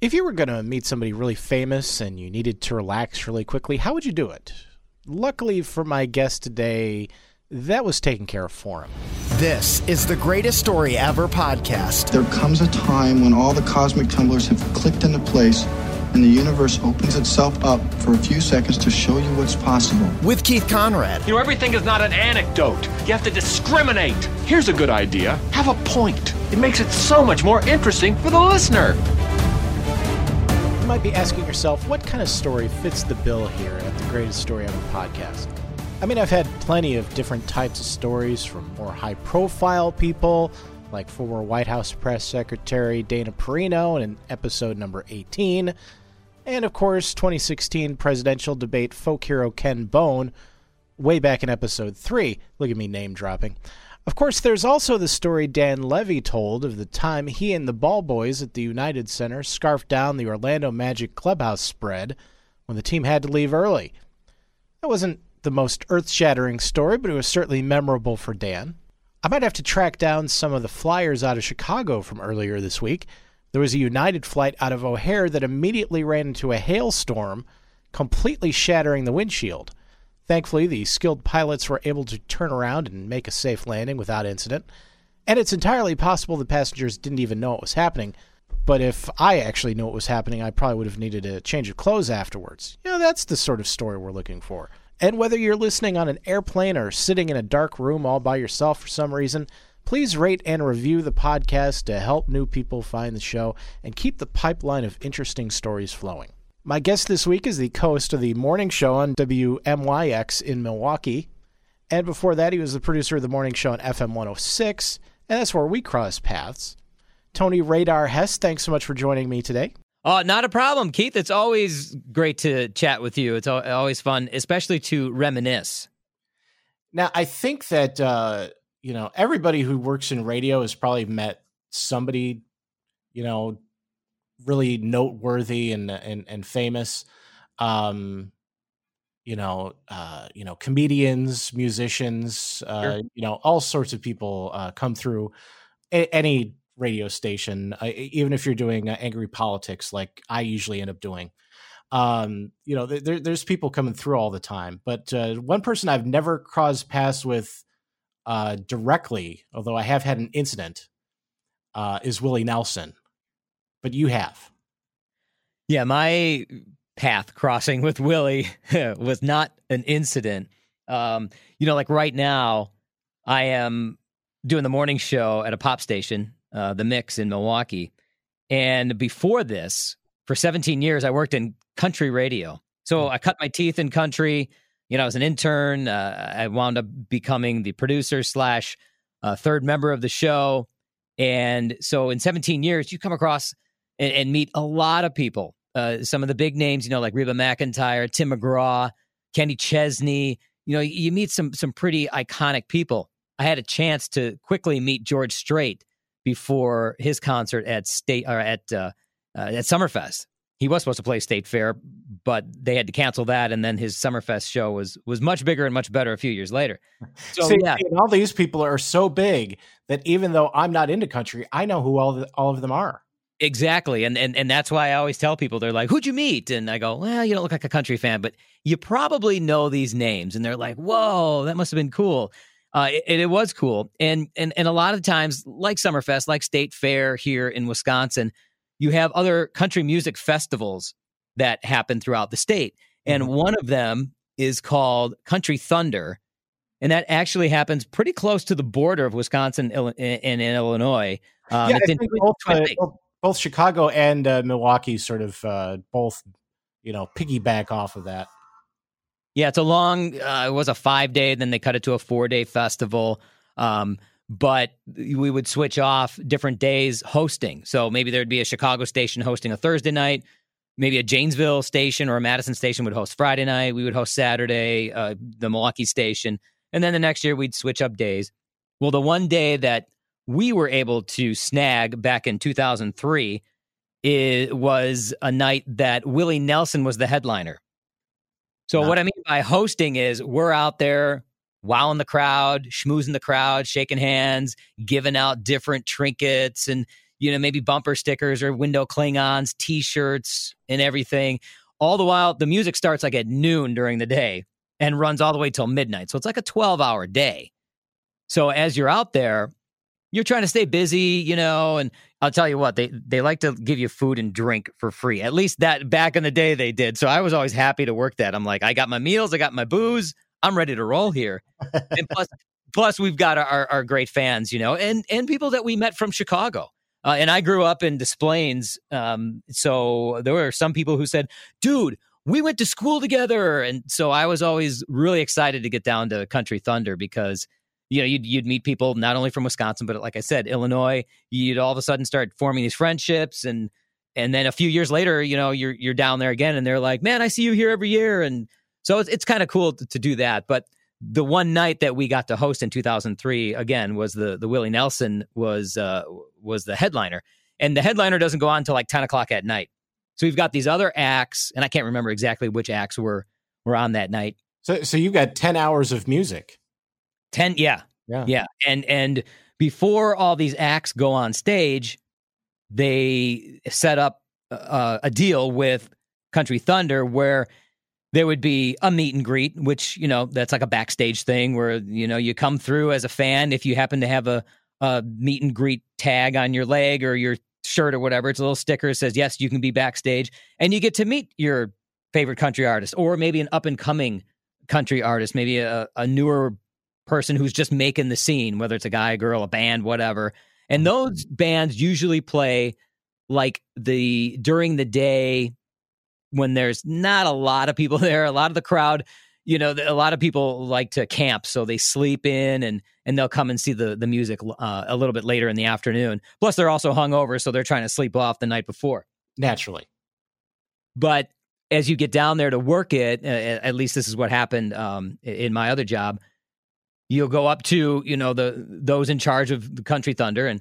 If you were going to meet somebody really famous and you needed to relax really quickly, how would you do it? Luckily for my guest today, that was taken care of for him. This is the greatest story ever podcast. There comes a time when all the cosmic tumblers have clicked into place and the universe opens itself up for a few seconds to show you what's possible. With Keith Conrad. You know, everything is not an anecdote. You have to discriminate. Here's a good idea have a point. It makes it so much more interesting for the listener might be asking yourself, what kind of story fits the bill here at the Greatest Story Ever podcast? I mean, I've had plenty of different types of stories from more high profile people, like former White House Press Secretary Dana Perino in episode number 18, and of course, 2016 presidential debate folk hero Ken Bone, way back in episode 3. Look at me name dropping. Of course, there's also the story Dan Levy told of the time he and the ball boys at the United Center scarfed down the Orlando Magic clubhouse spread when the team had to leave early. That wasn't the most earth shattering story, but it was certainly memorable for Dan. I might have to track down some of the flyers out of Chicago from earlier this week. There was a United flight out of O'Hare that immediately ran into a hailstorm, completely shattering the windshield. Thankfully, the skilled pilots were able to turn around and make a safe landing without incident. And it's entirely possible the passengers didn't even know it was happening. But if I actually knew what was happening, I probably would have needed a change of clothes afterwards. You know, that's the sort of story we're looking for. And whether you're listening on an airplane or sitting in a dark room all by yourself for some reason, please rate and review the podcast to help new people find the show and keep the pipeline of interesting stories flowing. My guest this week is the co host of the morning show on WMYX in Milwaukee. And before that, he was the producer of the morning show on FM 106. And that's where we cross paths. Tony Radar Hess, thanks so much for joining me today. Oh, not a problem, Keith. It's always great to chat with you. It's always fun, especially to reminisce. Now, I think that, uh, you know, everybody who works in radio has probably met somebody, you know, really noteworthy and and and famous. Um, you know, uh, you know, comedians, musicians, uh, sure. you know, all sorts of people uh, come through a- any radio station, uh, even if you're doing uh, angry politics, like I usually end up doing. Um, you know, there, there's people coming through all the time, but uh, one person I've never crossed paths with uh, directly, although I have had an incident, uh, is Willie Nelson but you have. Yeah, my path crossing with Willie was not an incident. Um, you know, like right now, I am doing the morning show at a pop station, uh, The Mix in Milwaukee. And before this, for 17 years, I worked in country radio. So hmm. I cut my teeth in country. You know, I was an intern. Uh, I wound up becoming the producer slash uh, third member of the show. And so in 17 years, you come across and, and meet a lot of people. Uh, some of the big names, you know, like Reba McEntire, Tim McGraw, Kenny Chesney. You know, you meet some some pretty iconic people. I had a chance to quickly meet George Strait before his concert at state or at uh, uh, at Summerfest. He was supposed to play State Fair, but they had to cancel that, and then his Summerfest show was was much bigger and much better a few years later. So See, yeah, all these people are so big that even though I'm not into country, I know who all the, all of them are. Exactly. And, and and that's why I always tell people they're like, Who'd you meet? And I go, Well, you don't look like a country fan, but you probably know these names. And they're like, Whoa, that must have been cool. Uh, it, it was cool. And and and a lot of times, like Summerfest, like State Fair here in Wisconsin, you have other country music festivals that happen throughout the state. And mm-hmm. one of them is called Country Thunder. And that actually happens pretty close to the border of Wisconsin and, in Illinois. Um, yeah, both, uh, both Chicago and uh, Milwaukee sort of uh, both, you know, piggyback off of that. Yeah, it's a long. Uh, it was a five day, then they cut it to a four day festival. Um, but we would switch off different days hosting. So maybe there'd be a Chicago station hosting a Thursday night. Maybe a Janesville station or a Madison station would host Friday night. We would host Saturday, uh, the Milwaukee station. And then the next year we'd switch up days. Well, the one day that we were able to snag back in 2003 it was a night that Willie Nelson was the headliner. So what I mean by hosting is we're out there wowing the crowd, schmoozing the crowd, shaking hands, giving out different trinkets and you know, maybe bumper stickers or window Klingons, t-shirts, and everything. All the while, the music starts like at noon during the day and runs all the way till midnight. So it's like a 12 hour day. So as you're out there, you're trying to stay busy, you know, and I'll tell you what, they they like to give you food and drink for free. At least that back in the day they did. So I was always happy to work that. I'm like, I got my meals, I got my booze, I'm ready to roll here. and plus plus we've got our, our great fans, you know, and and people that we met from Chicago. Uh, and I grew up in Des Plaines, um, so there were some people who said, "Dude, we went to school together," and so I was always really excited to get down to Country Thunder because you know you'd you'd meet people not only from Wisconsin, but like I said, Illinois. You'd all of a sudden start forming these friendships, and and then a few years later, you know, you're you're down there again, and they're like, "Man, I see you here every year," and so it's it's kind of cool to, to do that, but the one night that we got to host in 2003 again was the the Willie Nelson was uh, was the headliner, and the headliner doesn't go on until like 10 o'clock at night. So we've got these other acts, and I can't remember exactly which acts were were on that night. So so you've got 10 hours of music. 10, yeah, Yeah. yeah, and and before all these acts go on stage, they set up uh, a deal with Country Thunder where there would be a meet and greet, which you know that's like a backstage thing where you know you come through as a fan if you happen to have a, a meet and greet tag on your leg or your shirt or whatever. It's a little sticker that says yes, you can be backstage, and you get to meet your favorite country artist or maybe an up and coming country artist, maybe a, a newer person who's just making the scene, whether it's a guy, a girl, a band, whatever. And those bands usually play like the during the day when there's not a lot of people there, a lot of the crowd, you know, a lot of people like to camp, so they sleep in and and they'll come and see the the music uh, a little bit later in the afternoon. Plus, they're also hungover, so they're trying to sleep off the night before. Naturally. But as you get down there to work it, uh, at least this is what happened um, in my other job. You'll go up to you know the those in charge of the Country Thunder, and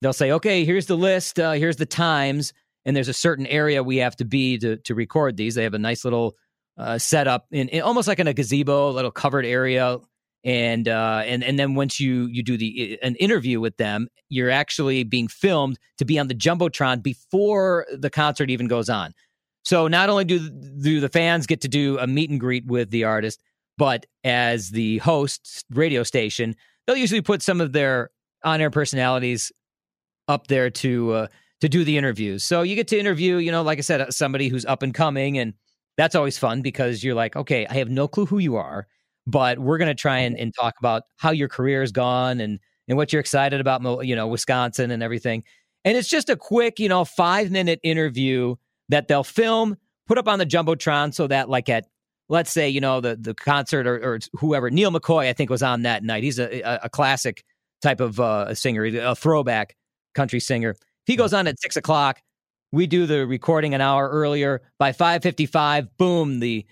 they'll say, "Okay, here's the list. Uh, here's the times." and there's a certain area we have to be to to record these. They have a nice little uh, setup in, in almost like in a gazebo, little covered area, and uh, and and then once you you do the an interview with them, you're actually being filmed to be on the jumbotron before the concert even goes on. So not only do do the fans get to do a meet and greet with the artist, but as the host radio station, they'll usually put some of their on air personalities up there to uh, to do the interviews. So you get to interview, you know, like I said, somebody who's up and coming, and that's always fun because you're like, okay, I have no clue who you are, but we're going to try and, and talk about how your career has gone and and what you're excited about, you know, Wisconsin and everything. And it's just a quick, you know, five minute interview that they'll film, put up on the jumbotron, so that like at let's say you know the the concert or, or whoever Neal McCoy I think was on that night. He's a a, a classic type of uh, singer, a throwback country singer he goes on at six o'clock. We do the recording an hour earlier. By five fifty-five, boom, the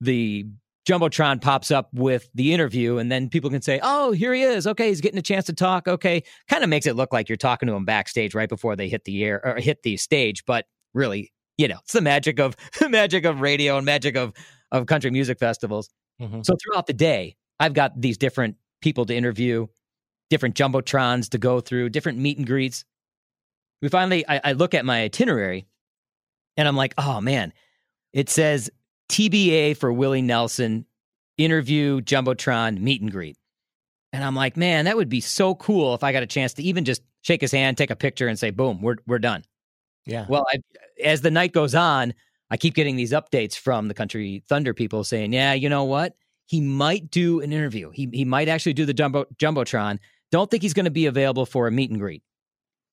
the jumbotron pops up with the interview, and then people can say, "Oh, here he is. Okay, he's getting a chance to talk." Okay, kind of makes it look like you're talking to him backstage right before they hit the air or hit the stage, but really, you know, it's the magic of the magic of radio and magic of of country music festivals. Mm-hmm. So throughout the day, I've got these different people to interview, different jumbotrons to go through, different meet and greets we finally I, I look at my itinerary and I'm like, oh man, it says TBA for Willie Nelson interview, Jumbotron, meet and greet. And I'm like, man, that would be so cool if I got a chance to even just shake his hand, take a picture, and say, boom, we're we're done. Yeah. Well, I, as the night goes on, I keep getting these updates from the Country Thunder people saying, yeah, you know what? He might do an interview. He he might actually do the jumbo jumbotron. Don't think he's going to be available for a meet and greet.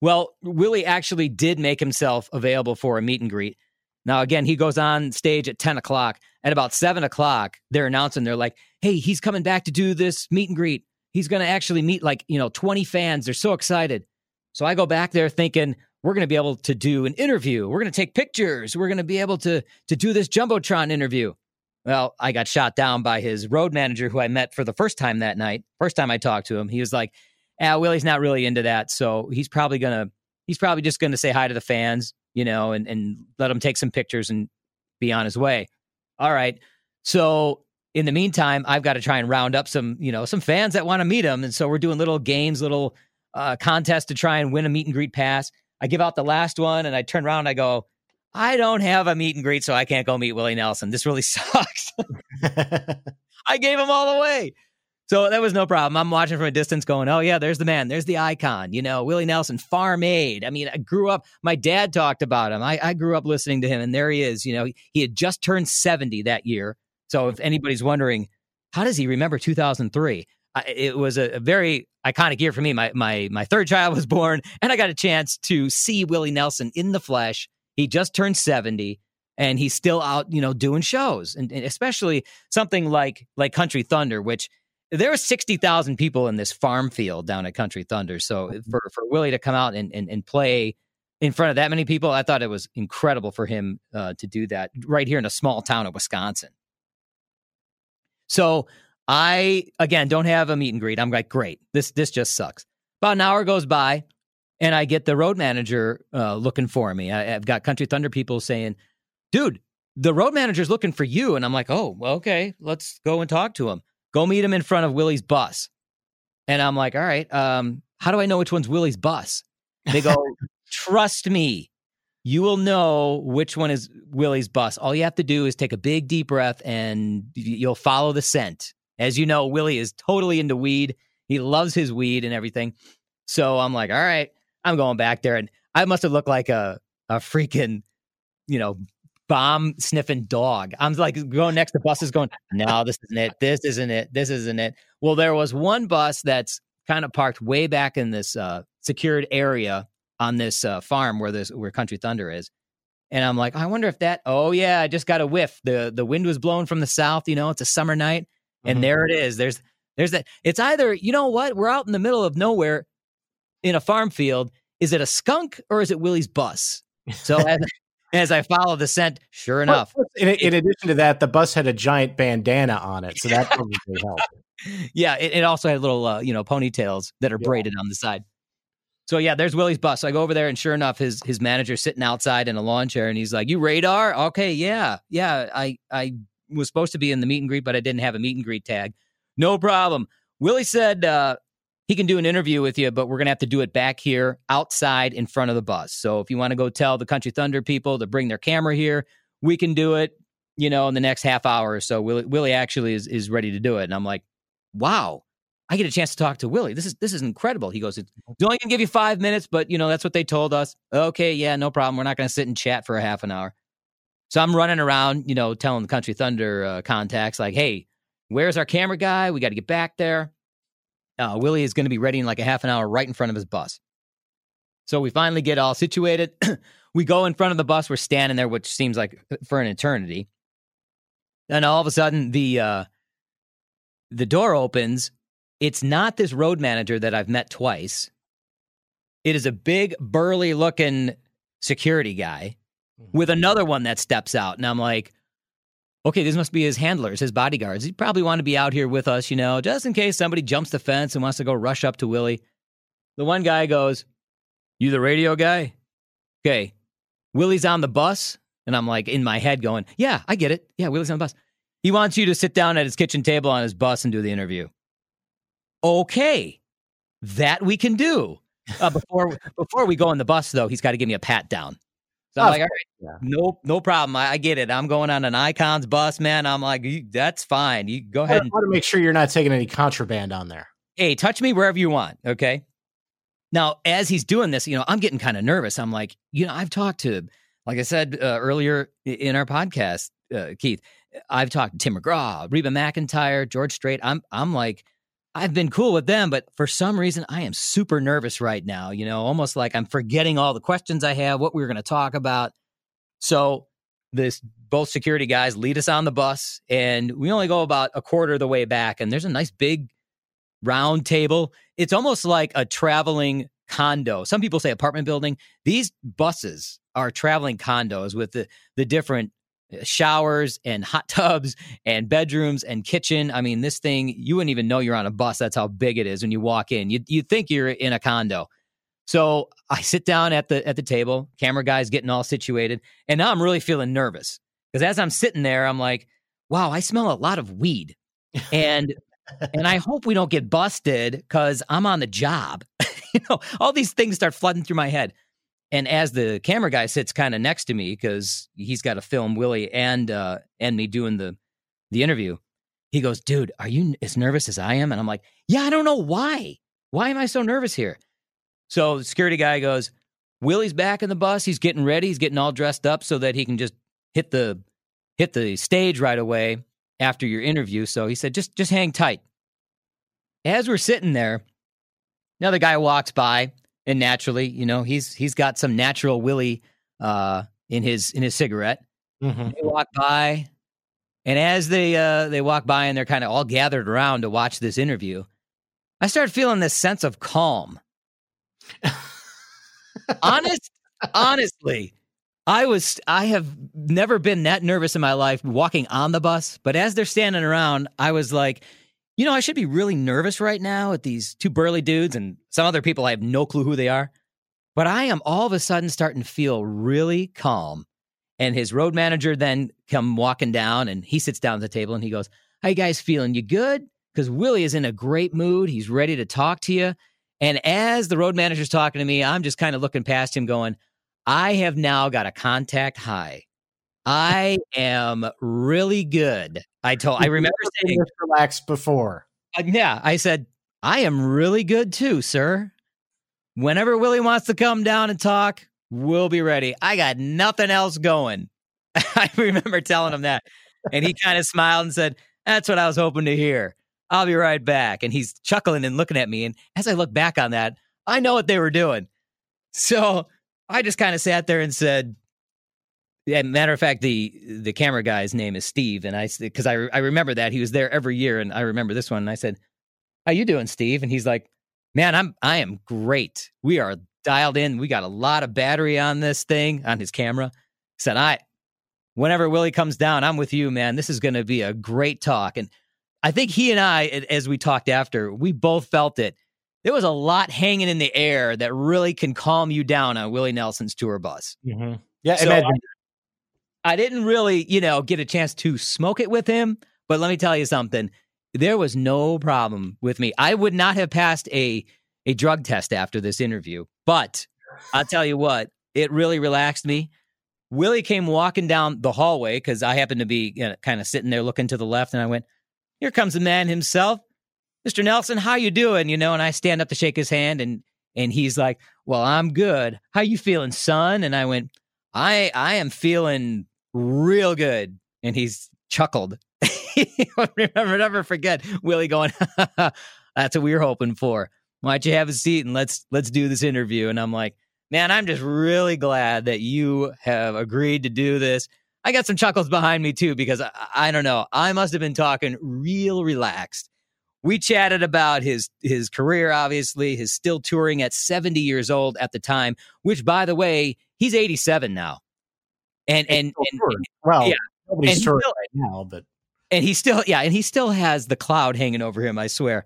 Well, Willie actually did make himself available for a meet and greet. Now, again, he goes on stage at 10 o'clock. At about 7 o'clock, they're announcing, they're like, hey, he's coming back to do this meet and greet. He's going to actually meet like, you know, 20 fans. They're so excited. So I go back there thinking, we're going to be able to do an interview. We're going to take pictures. We're going to be able to, to do this Jumbotron interview. Well, I got shot down by his road manager who I met for the first time that night. First time I talked to him, he was like, ah, Willie's not really into that. So he's probably gonna he's probably just gonna say hi to the fans, you know, and and let them take some pictures and be on his way. All right. So in the meantime, I've got to try and round up some, you know, some fans that want to meet him. And so we're doing little games, little uh, contest to try and win a meet and greet pass. I give out the last one and I turn around and I go, I don't have a meet and greet, so I can't go meet Willie Nelson. This really sucks. I gave him all away. So that was no problem. I'm watching from a distance going, oh, yeah, there's the man. There's the icon. You know, Willie Nelson, farm aid. I mean, I grew up, my dad talked about him. I, I grew up listening to him, and there he is. You know, he, he had just turned 70 that year. So if anybody's wondering, how does he remember 2003? It was a, very iconic year for me. My, my, my third child was born, and I got a chance to see Willie Nelson in the flesh. He just turned 70 and he's still out, you know, doing shows, and, and especially something like like Country Thunder, which there are 60,000 people in this farm field down at Country Thunder. So Mm-hmm. for, for Willie to come out and, and, and play in front of that many people, I thought it was incredible for him uh, to do that right here in a small town of Wisconsin. So I, again, don't have a meet and greet. I'm like, great. This, this just sucks. About an hour goes by and I get the road manager uh, looking for me. I, I've got Country Thunder people saying, dude, the road manager's looking for you. And I'm like, oh, well, okay, let's go and talk to him. Go meet him in front of Willie's bus. And I'm like, all right, um, how do I know which one's Willie's bus? They go, trust me, you will know which one is Willie's bus. All you have to do is take a big deep breath and you'll follow the scent. As you know, Willie is totally into weed. He loves his weed and everything. So I'm like, all right, I'm going back there. And I must have looked like a, a freaking, you know, bomb sniffing dog. I'm like going next to buses going, no, this isn't it. This isn't it. This isn't it. Well, there was one bus that's kind of parked way back in this uh, secured area on this uh, farm where this where Country Thunder is. And I'm like, I wonder if that. Oh yeah, I just got a whiff. the The wind was blowing from the south. You know, it's a summer night, and Mhm. there it is. There's there's that. It's either you know what we're out in the middle of nowhere in a farm field. Is it a skunk or is it Willie's bus? So as, as I follow the scent, sure enough, In, in addition to that, the bus had a giant bandana on it, so that probably helped. yeah, it, it also had little uh, you know ponytails that are Yeah. braided on the side. So yeah, there's Willie's bus. So I go over there, and sure enough, his his manager sitting outside in a lawn chair, and he's like, "You radar? Okay, yeah, yeah. I I was supposed to be in the meet and greet, but I didn't have a meet and greet tag. No problem. Willie said uh, he can do an interview with you, but we're gonna have to do it back here outside in front of the bus. So if you want to go tell the Country Thunder people to bring their camera here, we can do it. You know, in the next half hour or so. Willie Willie actually is is ready to do it, and I'm like, wow. I get a chance to talk to Willie. This is this is incredible. He goes, "It's only gonna give you five minutes, but you know that's what they told us." Okay, yeah, no problem. We're not gonna sit and chat for a half an hour. So I'm running around, you know, telling the Country Thunder uh, contacts like, "Hey, where's our camera guy? We got to get back there." Uh, Willie is going to be ready in like a half an hour, right in front of his bus. So we finally get all situated. we go in front of the bus. We're standing there, which seems like uh, for an eternity. And all of a sudden, the uh, the door opens it's not this road manager that I've met twice. It is a big, burly looking security guy with another one that steps out. And I'm like, okay, this must be his handlers, his bodyguards. He probably want to be out here with us, you know, just in case somebody jumps the fence and wants to go rush up to Willie. The one guy goes, You the radio guy? Okay. Willie's on the bus. And I'm like in my head going, Yeah, I get it. Yeah, Willie's on the bus. He wants you to sit down at his kitchen table on his bus and do the interview okay, that we can do. Uh, before before we go on the bus, though, he's got to give me a pat down. So I'm like, all right, yeah. no, no problem. I, I get it. I'm going on an Icons bus, man. I'm like, that's fine. You go ahead I want to make sure you're not taking any contraband on there. hey, touch me wherever you want. Okay. Now, as he's doing this, you know, I'm getting kind of nervous. I'm like, you know, I've talked to, like I said uh, earlier in our podcast, uh, Keith, I've talked to Tim McGraw, Reba McEntire, George Strait. I'm, I'm like, I've been cool with them, but for some reason, I am super nervous right now. You know, almost like I'm forgetting all the questions I have, what we were going to talk about. So this both security guys lead us on the bus, and we only go about a quarter of the way back, and there's a nice big round table. It's almost like a traveling condo. Some people say apartment building. These buses are traveling condos with the the different Uh, showers and hot tubs and bedrooms and kitchen. I mean, this thing you wouldn't even know you're on a bus. That's how big it is when you walk in. You you think you're in a condo. So I sit down at the at the table. Camera guy's getting all situated, and now I'm really feeling nervous because as I'm sitting there, I'm like, "Wow, I smell a lot of weed," and and I hope we don't get busted because I'm on the job. you know, all these things start flooding through my head. And as the camera guy sits kind of next to me because he's got to film Willie and uh, and me doing the the interview, he goes, "Dude, are you as nervous as I am?" And I'm like, "Yeah, I don't know why. Why am I so nervous here?" So the security guy goes, "Willie's back in the bus. He's getting ready. He's getting all dressed up so that he can just hit the hit the stage right away after your interview." So he said, "Just just hang tight." As we're sitting there, another guy walks by and naturally, you know, he's he's got some natural Willie uh, in his in his cigarette. Mm-hmm. They walk by, and as they uh, they walk by and they're kind of all gathered around to watch this interview, I start feeling this sense of calm. Honest, honestly, I was I have never been that nervous in my life walking on the bus, but as they're standing around, I was like, you know, I should be really nervous right now at these two burly dudes and some other people I have no clue who they are. But I am all of a sudden starting to feel really calm. And his road manager then come walking down and he sits down at the table and he goes, How you guys feeling? You good? Because Willie is in a great mood. He's ready to talk to you. And as the road manager's talking to me, I'm just kind of looking past him going, I have now got a contact high. I am really good. I told I remember saying relaxed before. uh, yeah, I said, I am really good too, sir. Whenever Willie wants to come down and talk, we'll be ready. I got nothing else going. I remember telling him that. And he kind of smiled and said, That's what I was hoping to hear. I'll be right back. And he's chuckling and looking at me. And as I look back on that, I know what they were doing. So I just kind of sat there and said, yeah, matter of fact, the the camera guy's name is Steve, and I because I I remember that he was there every year, and I remember this one. And I said, "How you doing, Steve?" And he's like, "Man, I'm I am great. We are dialed in. We got a lot of battery on this thing on his camera." He said, "I, whenever Willie comes down, I'm with you, man. This is going to be a great talk." And I think he and I, as we talked after, we both felt it. There was a lot hanging in the air that really can calm you down on Willie Nelson's tour bus. Mm-hmm. Yeah, So imagine. I didn't really, you know, get a chance to smoke it with him, but let me tell you something. There was no problem with me. I would not have passed a a drug test after this interview, but I'll tell you what, it really relaxed me. Willie came walking down the hallway because I happened to be you know, kind of sitting there looking to the left, and I went, "Here comes the man himself, Mr. Nelson. How you doing?" You know, and I stand up to shake his hand, and and he's like, "Well, I'm good. How you feeling, son?" And I went, "I I am feeling real good," and he's chuckled. Remember, never forget Willie going, "That's what we were hoping for." Why don't you have a seat and let's let's do this interview? And I'm like, man, I'm just really glad that you have agreed to do this. I got some chuckles behind me too because I, I don't know. I must have been talking real relaxed. We chatted about his his career, obviously, his still touring at 70 years old at the time, which by the way, he's 87 now. And and and, Sure. well, yeah. nobody's And sure right now, but and he still yeah, and he still has the cloud hanging over him, I swear.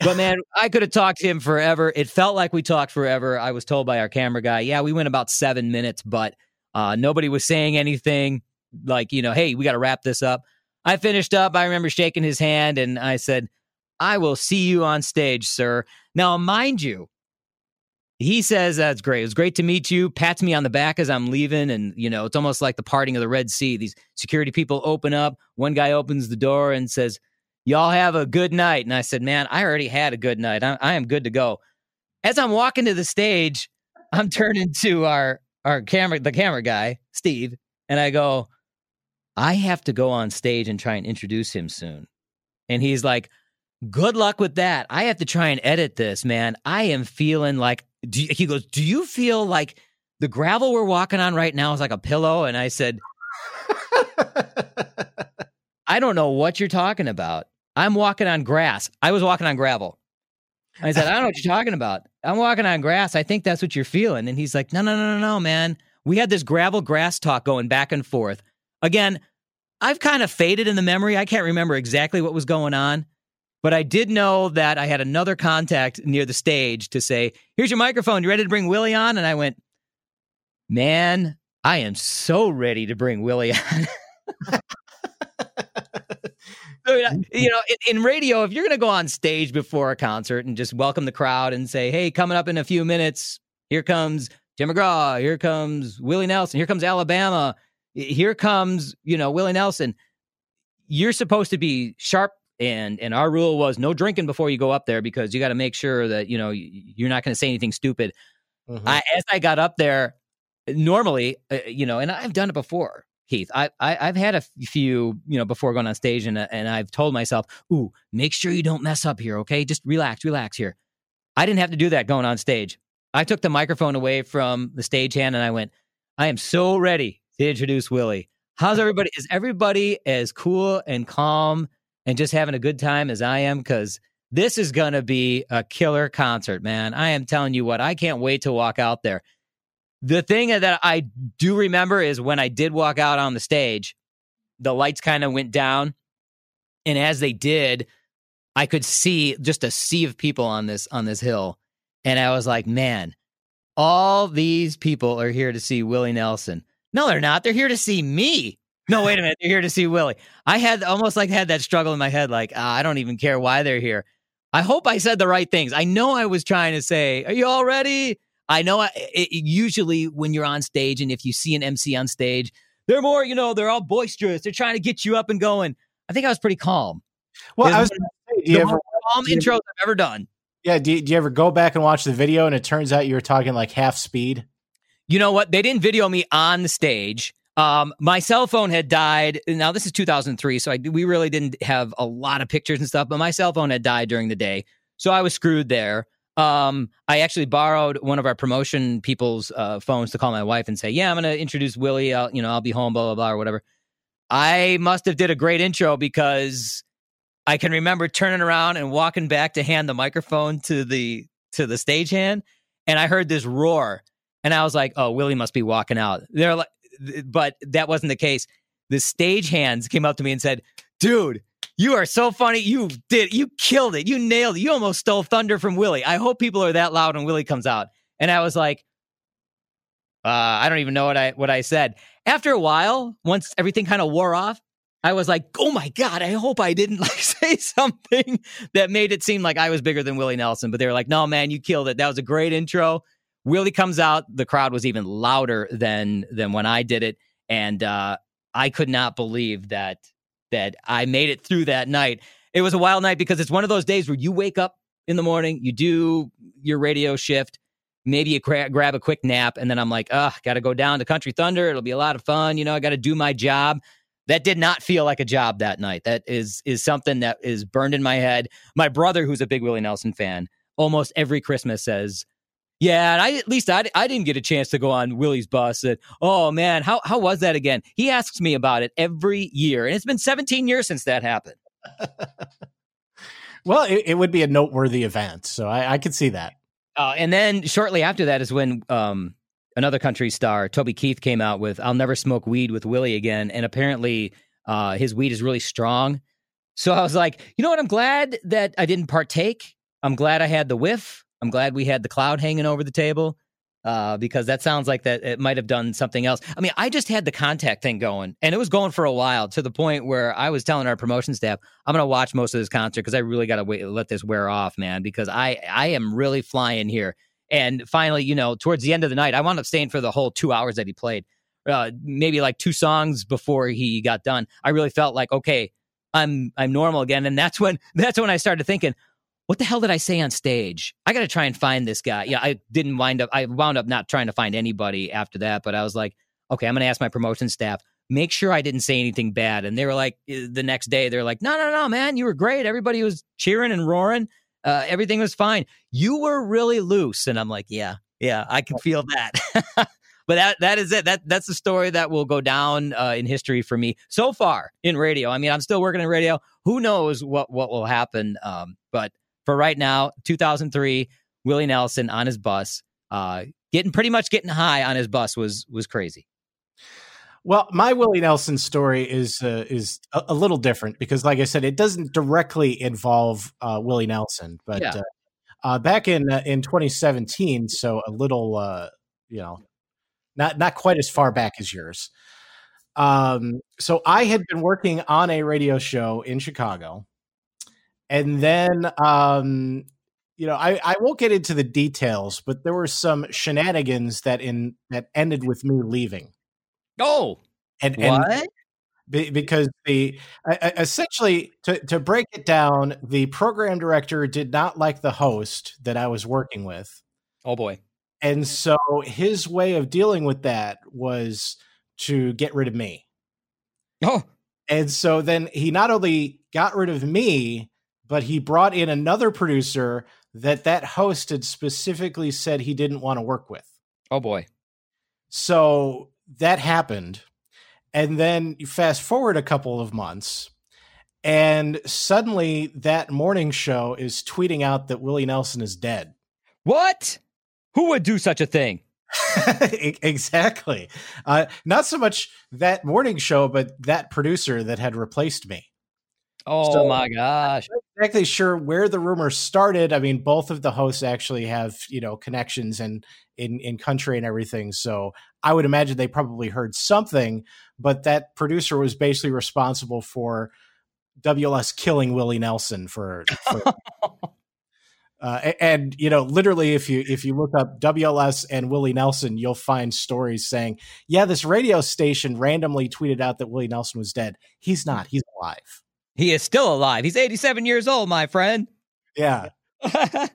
But man, I could have talked to him forever. It felt like we talked forever. I was told by our camera guy, yeah, we went about seven minutes, but uh, nobody was saying anything like, you know, hey, we got to wrap this up. I finished up. I remember shaking his hand and I said, I will see you on stage, sir. Now, mind you, he says that's great. It was great to meet you. Pats me on the back as I'm leaving, and you know it's almost like the parting of the Red Sea. These security people open up. One guy opens the door and says, "Y'all have a good night." And I said, "Man, I already had a good night. I, I am good to go." As I'm walking to the stage, I'm turning to our our camera, the camera guy, Steve, and I go, "I have to go on stage and try and introduce him soon." And he's like, Good luck with that. I have to try and edit this, man. I am feeling like, you, he goes, Do you feel like the gravel we're walking on right now is like a pillow? And I said, I don't know what you're talking about. I'm walking on grass. I was walking on gravel. I said, I don't know what you're talking about. I'm walking on grass. I think that's what you're feeling. And he's like, No, no, no, no, no, man. We had this gravel grass talk going back and forth. Again, I've kind of faded in the memory. I can't remember exactly what was going on. But I did know that I had another contact near the stage to say, Here's your microphone. You ready to bring Willie on? And I went, Man, I am so ready to bring Willie on. You know, in, in radio, if you're going to go on stage before a concert and just welcome the crowd and say, Hey, coming up in a few minutes, here comes Tim McGraw. Here comes Willie Nelson. Here comes Alabama. Here comes you know Willie Nelson. You're supposed to be sharp and and our rule was no drinking before you go up there because you got to make sure that you know you're not going to say anything stupid. Mm-hmm. I, as I got up there, normally, uh, you know, and I've done it before. Keith, I, I have had a few, you know, before going on stage, and and I've told myself, "Ooh, make sure you don't mess up here, okay? Just relax, relax here." I didn't have to do that going on stage. I took the microphone away from the stagehand, and I went, "I am so ready to introduce Willie. How's everybody? Is everybody as cool and calm and just having a good time as I am? Because this is going to be a killer concert, man. I am telling you what, I can't wait to walk out there. The thing that I do remember is when I did walk out on the stage, the lights kind of went down. And as they did, I could see just a sea of people on this on this hill. And I was like, man, all these people are here to see Willie Nelson. No, they're not. They're here to see me. No, wait a minute. They're here to see Willie. I had almost like had that struggle in my head, like, uh, I don't even care why they're here. I hope I said the right things. I know I was trying to say, Are you all ready? I know I, it, usually when you're on stage and if you see an MC on stage, they're more, you know, they're all boisterous. They're trying to get you up and going. I think I was pretty calm. Well, I was do you ever, calm intros I've ever done. Yeah. Do you, do you ever go back and watch the video and it turns out you were talking like half speed? You know what? They didn't video me on the stage. Um, my cell phone had died. Now this is 2003, so I, we really didn't have a lot of pictures and stuff. But my cell phone had died during the day, so I was screwed there. Um, I actually borrowed one of our promotion people's uh, phones to call my wife and say, "Yeah, I'm going to introduce Willie. I'll, you know, I'll be home, blah blah blah, or whatever." I must have did a great intro because I can remember turning around and walking back to hand the microphone to the to the stagehand, and I heard this roar, and I was like, "Oh, Willie must be walking out." They're like, but that wasn't the case. The stage hands came up to me and said, "Dude, you are so funny. You did. You killed it. You nailed it. You almost stole thunder from Willie. I hope people are that loud when Willie comes out." And I was like, uh, "I don't even know what I what I said." After a while, once everything kind of wore off, I was like, "Oh my god! I hope I didn't like say something that made it seem like I was bigger than Willie Nelson." But they were like, "No, man, you killed it. That was a great intro." Willie comes out, the crowd was even louder than than when I did it, and uh, I could not believe that that I made it through that night. It was a wild night because it's one of those days where you wake up in the morning, you do your radio shift, maybe you gra- grab a quick nap, and then I'm like, ugh, got to go down to Country Thunder. It'll be a lot of fun. You know, I got to do my job. That did not feel like a job that night. That is is something that is burned in my head. My brother, who's a big Willie Nelson fan, almost every Christmas says, yeah, and I at least I, I didn't get a chance to go on Willie's bus. And, oh man, how how was that again? He asks me about it every year, and it's been 17 years since that happened. well, it, it, would be a noteworthy event, so I, I could see that. Uh, and then shortly after that is when um, another country star, Toby Keith, came out with "I'll Never Smoke Weed with Willie Again," and apparently uh, his weed is really strong. So I was like, you know what? I'm glad that I didn't partake. I'm glad I had the whiff. I'm glad we had the cloud hanging over the table uh, because that sounds like that it might have done something else. I mean, I just had the contact thing going, and it was going for a while to the point where I was telling our promotion staff, "I'm going to watch most of this concert because I really got to wait let this wear off, man, because I I am really flying here." And finally, you know, towards the end of the night, I wound up staying for the whole two hours that he played. Uh, maybe like two songs before he got done. I really felt like okay, I'm I'm normal again, and that's when that's when I started thinking, what the hell did I say on stage? I got to try and find this guy. Yeah, I didn't wind up, I wound up not trying to find anybody after that, but I was like, okay, I'm going to ask my promotion staff, make sure I didn't say anything bad. And they were like, eh, the next day, they're like, no, no, no, man, you were great. Everybody was cheering and roaring. Uh, everything was fine. You were really loose. And I'm like, yeah, yeah, I can feel that. but that that is it. That that's the story that will go down uh, in history for me so far in radio. I mean, I'm still working in radio. Who knows what what will happen? Um, but for right now, 2003, Willie Nelson on his bus, uh, getting pretty much getting high on his bus was was crazy. Well, my Willie Nelson story is uh, is a, a, little different because, like I said, it doesn't directly involve uh, Willie Nelson, but yeah. Uh, uh, back in uh, in 2017, so a little, you know, not not quite as far back as yours. Um, so I had been working on a radio show in Chicago and then um, you know, I, I won't get into the details, but there were some shenanigans that in that ended with me leaving. Oh, and, what? And be, because the uh, essentially to to break it down, the program director did not like the host that I was working with. Oh boy! And so his way of dealing with that was to get rid of me. Oh, and so then he not only got rid of me, but he brought in another producer that that host had specifically said he didn't want to work with. Oh boy. So that happened. And then you fast forward a couple of months, and suddenly that morning show is tweeting out that Willie Nelson is dead. What? Who would do such a thing? exactly. Uh, not so much that morning show, but that producer that had replaced me. Oh so, my gosh. Exactly sure where the rumor started. I mean, both of the hosts actually have, you know, connections and in, in country and everything. So I would imagine they probably heard something, but that producer was basically responsible for WLS killing Willie Nelson for, for uh, and, and, you know literally if you if you look up WLS and Willie Nelson you'll find stories saying yeah this radio station randomly tweeted out that Willie Nelson was dead he's not he's alive he is still alive. He's 87 years old, my friend. Yeah.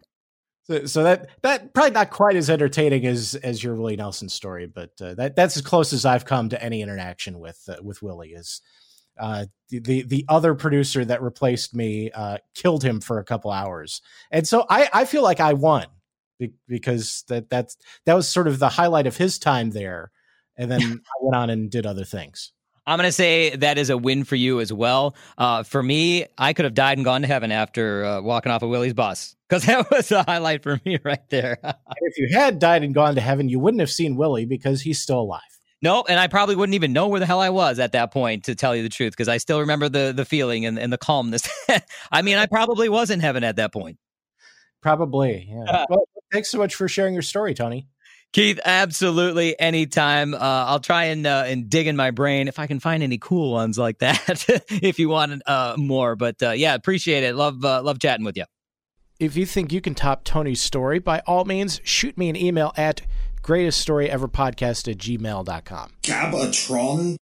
so, so that that probably not quite as entertaining as as your Willie Nelson story, but uh, that that's as close as I've come to any interaction with uh, with Willie. Is uh, the, the the other producer that replaced me uh, killed him for a couple hours, and so I I feel like I won because that that's that was sort of the highlight of his time there, and then I went on and did other things. I'm going to say that is a win for you as well. Uh, for me, I could have died and gone to heaven after uh, walking off of Willie's bus because that was a highlight for me right there. if you had died and gone to heaven, you wouldn't have seen Willie because he's still alive. No, and I probably wouldn't even know where the hell I was at that point, to tell you the truth, because I still remember the the feeling and, and the calmness. I mean, I probably was in heaven at that point. Probably, yeah. well, thanks so much for sharing your story, Tony. Keith, absolutely anytime. Uh, I'll try and uh, and dig in my brain if I can find any cool ones like that. if you want uh, more, but uh, yeah, appreciate it. Love uh, love chatting with you. If you think you can top Tony's story, by all means, shoot me an email at greatest story ever podcast at gmail.com. Gabatron?